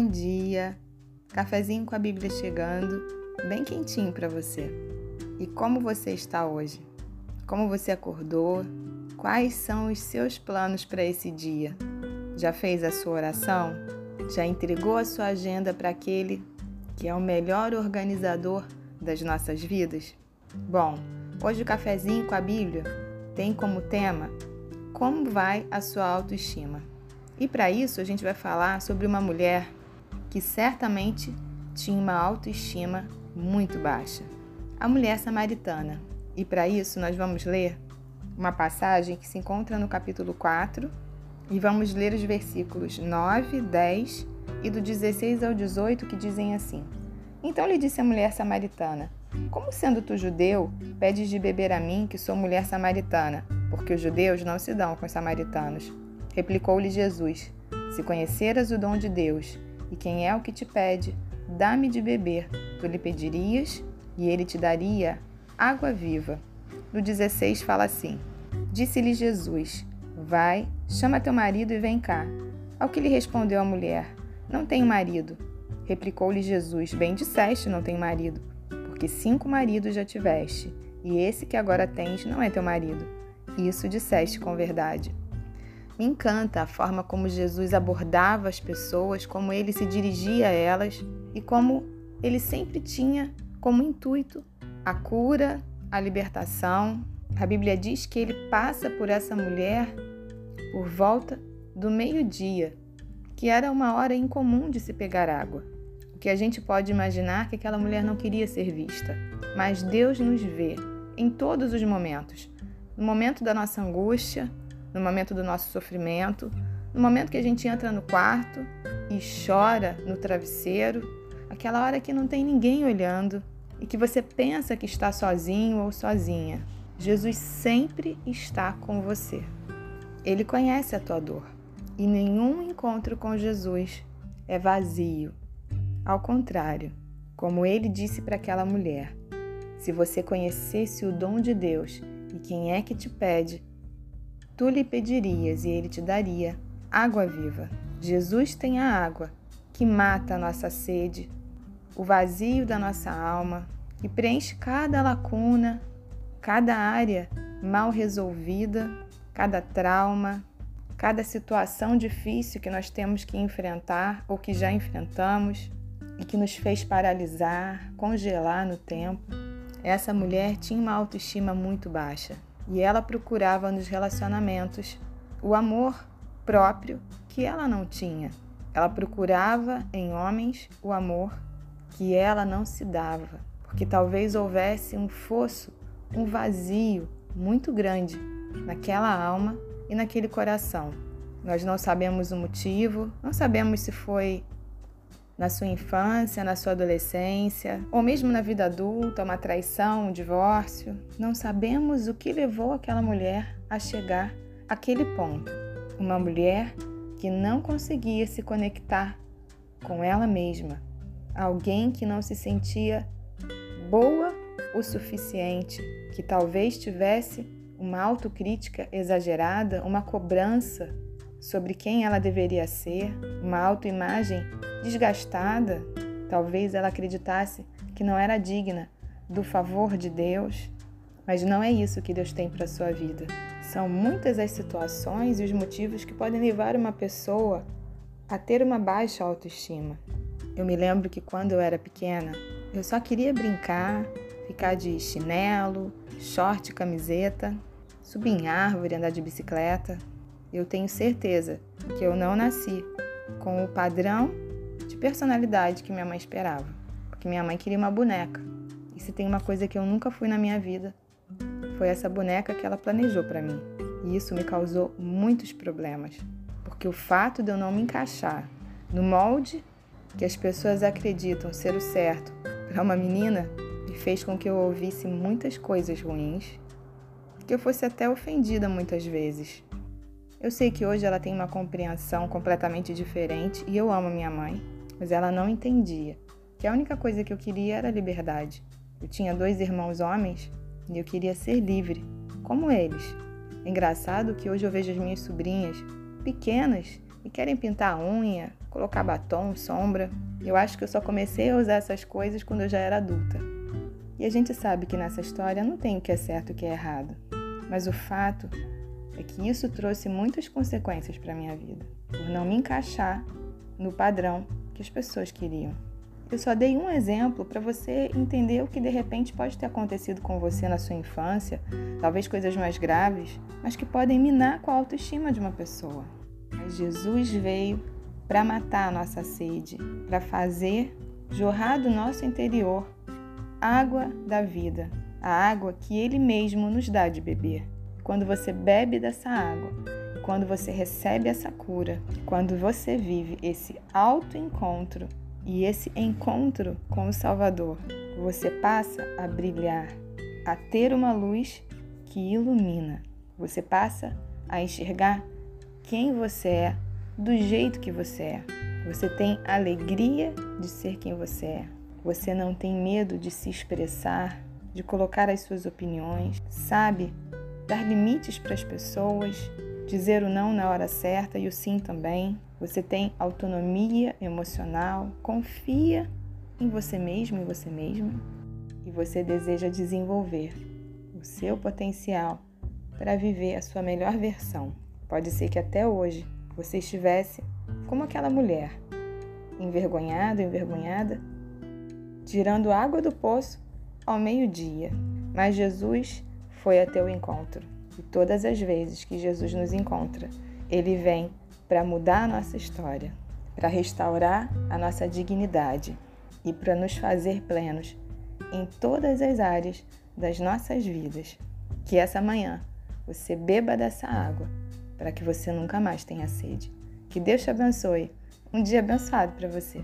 Bom dia! Cafezinho com a Bíblia chegando, bem quentinho para você. E como você está hoje? Como você acordou? Quais são os seus planos para esse dia? Já fez a sua oração? Já entregou a sua agenda para aquele que é o melhor organizador das nossas vidas? Bom, hoje o cafezinho com a Bíblia tem como tema como vai a sua autoestima. E para isso a gente vai falar sobre uma mulher que certamente tinha uma autoestima muito baixa. A mulher samaritana. E para isso nós vamos ler uma passagem que se encontra no capítulo 4 e vamos ler os versículos 9, 10 e do 16 ao 18 que dizem assim: Então lhe disse a mulher samaritana: Como sendo tu judeu, pedes de beber a mim, que sou mulher samaritana? Porque os judeus não se dão com os samaritanos. Replicou-lhe Jesus: Se conheceras o dom de Deus, e quem é o que te pede, dá-me de beber, tu lhe pedirias, e ele te daria água viva. No 16 fala assim: Disse-lhe Jesus: Vai, chama teu marido e vem cá. Ao que lhe respondeu a mulher: Não tenho marido. Replicou-lhe Jesus: Bem disseste, não tenho marido, porque cinco maridos já tiveste, e esse que agora tens não é teu marido. Isso disseste com verdade. Me encanta a forma como Jesus abordava as pessoas, como ele se dirigia a elas e como ele sempre tinha como intuito a cura, a libertação. A Bíblia diz que ele passa por essa mulher por volta do meio-dia, que era uma hora incomum de se pegar água. O que a gente pode imaginar é que aquela mulher não queria ser vista, mas Deus nos vê em todos os momentos. No momento da nossa angústia, no momento do nosso sofrimento, no momento que a gente entra no quarto e chora no travesseiro, aquela hora que não tem ninguém olhando e que você pensa que está sozinho ou sozinha. Jesus sempre está com você. Ele conhece a tua dor e nenhum encontro com Jesus é vazio. Ao contrário, como ele disse para aquela mulher, se você conhecesse o dom de Deus e quem é que te pede, tu lhe pedirias e ele te daria água viva. Jesus tem a água que mata a nossa sede, o vazio da nossa alma e preenche cada lacuna, cada área mal resolvida, cada trauma, cada situação difícil que nós temos que enfrentar ou que já enfrentamos e que nos fez paralisar, congelar no tempo. Essa mulher tinha uma autoestima muito baixa e ela procurava nos relacionamentos o amor próprio que ela não tinha. Ela procurava em homens o amor que ela não se dava, porque talvez houvesse um fosso, um vazio muito grande naquela alma e naquele coração. Nós não sabemos o motivo, não sabemos se foi na sua infância, na sua adolescência, ou mesmo na vida adulta, uma traição, um divórcio. Não sabemos o que levou aquela mulher a chegar àquele ponto. Uma mulher que não conseguia se conectar com ela mesma, alguém que não se sentia boa o suficiente, que talvez tivesse uma autocrítica exagerada, uma cobrança sobre quem ela deveria ser, uma autoimagem desgastada. Talvez ela acreditasse que não era digna do favor de Deus, mas não é isso que Deus tem para sua vida. São muitas as situações e os motivos que podem levar uma pessoa a ter uma baixa autoestima. Eu me lembro que quando eu era pequena, eu só queria brincar, ficar de chinelo, short, camiseta, subir em árvore, andar de bicicleta eu tenho certeza que eu não nasci com o padrão de personalidade que minha mãe esperava. Porque minha mãe queria uma boneca. E se tem uma coisa que eu nunca fui na minha vida, foi essa boneca que ela planejou para mim. E isso me causou muitos problemas. Porque o fato de eu não me encaixar no molde que as pessoas acreditam ser o certo para uma menina me fez com que eu ouvisse muitas coisas ruins, que eu fosse até ofendida muitas vezes. Eu sei que hoje ela tem uma compreensão completamente diferente e eu amo minha mãe, mas ela não entendia que a única coisa que eu queria era liberdade. Eu tinha dois irmãos homens e eu queria ser livre, como eles. Engraçado que hoje eu vejo as minhas sobrinhas pequenas e querem pintar a unha, colocar batom, sombra. Eu acho que eu só comecei a usar essas coisas quando eu já era adulta. E a gente sabe que nessa história não tem o que é certo e o que é errado. Mas o fato é que isso trouxe muitas consequências para minha vida, por não me encaixar no padrão que as pessoas queriam. Eu só dei um exemplo para você entender o que de repente pode ter acontecido com você na sua infância, talvez coisas mais graves, mas que podem minar com a autoestima de uma pessoa. Mas Jesus veio para matar a nossa sede, para fazer jorrar do nosso interior água da vida, a água que Ele mesmo nos dá de beber. Quando você bebe dessa água, quando você recebe essa cura, quando você vive esse auto-encontro e esse encontro com o Salvador, você passa a brilhar, a ter uma luz que ilumina. Você passa a enxergar quem você é, do jeito que você é. Você tem alegria de ser quem você é. Você não tem medo de se expressar, de colocar as suas opiniões, sabe dar limites para as pessoas, dizer o não na hora certa e o sim também. Você tem autonomia emocional, confia em você mesmo e você mesma e você deseja desenvolver o seu potencial para viver a sua melhor versão. Pode ser que até hoje você estivesse como aquela mulher, envergonhado, envergonhada, tirando água do poço ao meio-dia. Mas Jesus foi até o encontro. E todas as vezes que Jesus nos encontra, ele vem para mudar a nossa história, para restaurar a nossa dignidade e para nos fazer plenos em todas as áreas das nossas vidas. Que essa manhã você beba dessa água para que você nunca mais tenha sede. Que Deus te abençoe. Um dia abençoado para você.